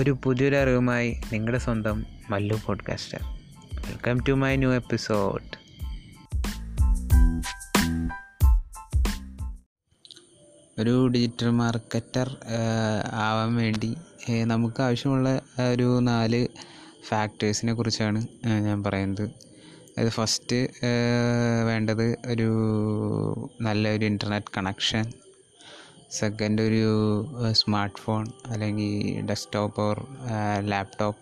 ഒരു പുതിയൊരു അറിവുമായി നിങ്ങളുടെ സ്വന്തം Mallu podcaster welcome to my new episode ഒരു ഡിജിറ്റൽ മാർക്കറ്റർ ആവാൻ വേണ്ടി നമുക്ക് ആവശ്യമുള്ള ഒരു നാല് ഫാക്ടേഴ്സിനെ കുറിച്ചാണ് ഞാൻ പറയുന്നത്. അത് ഫസ്റ്റ് വേണ്ടത് ഒരു നല്ലൊരു ഇന്റർനെറ്റ് കണക്ഷൻ സെക്കൻഡ് ഒരു സ്മാർട്ട് ഫോൺ അല്ലെങ്കിൽ ഡെസ്ക്ടോപ്പ് ഓർ ലാപ്ടോപ്പ്.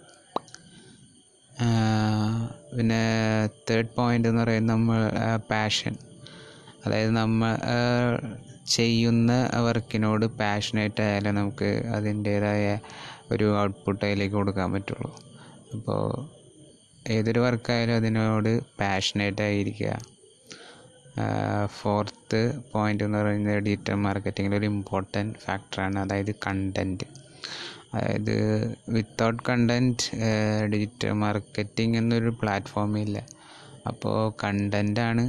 പിന്നെ തേർഡ് പോയിന്റ് എന്ന് പറയുന്നത് നമ്മൾ പാഷൻ. അതായത് നമ്മൾ ചെയ്യുന്ന വർക്കിനോട് പാഷനേറ്റ് ആയാലേ നമുക്ക് അതിന്റേതായ ഒരു ഔട്ട്പുട്ട് അതിലേക്ക് കൊടുക്കാൻ പറ്റുള്ളൂ. അപ്പോൾ ഏതൊരു വർക്കായാലും അതിനോട് പാഷനേറ്റ് ആയിരിക്കുക. ഫോർത്ത് പോയിന്റ് എന്ന് പറയുന്നത് ഡിജിറ്റൽ മാർക്കറ്റിങ്ങിൽ ഒരു ഇമ്പോർട്ടന്റ് ഫാക്ടറാണ് അതായത് കണ്ടന്റ് അതായത് വിത്തൗട്ട് കണ്ടന്റ് ഡിജിറ്റൽ മാർക്കറ്റിംഗ് എന്നൊരു പ്ലാറ്റ്ഫോമേ ഇല്ല. അപ്പോൾ കണ്ടന്റാണ്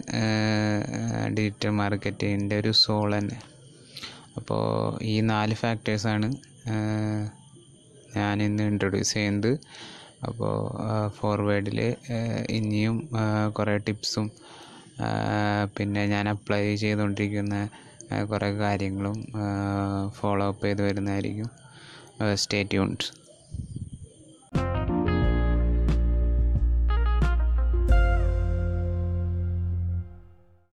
ഡിജിറ്റൽ മാർക്കറ്റിങ്ങിന്റെ ഒരു സോൾ തന്നെ. അപ്പോൾ ഈ നാല് ഫാക്ടേഴ്സാണ് ഞാൻ ഇന്ന് ഇൻട്രൊഡ്യൂസ് ചെയ്യുന്നത്. അപ്പോൾ ഫോർവേഡിൽ ഇനിയും കുറേ ടിപ്സും പിന്നെ ഞാൻ അപ്ലൈ ചെയ്തുകൊണ്ടിരിക്കുന്ന കുറേ കാര്യങ്ങളും ഫോളോ അപ്പ് ചെയ്ത് വരുന്നതായിരിക്കും സ്റ്റേ ട്യൂൺഡ്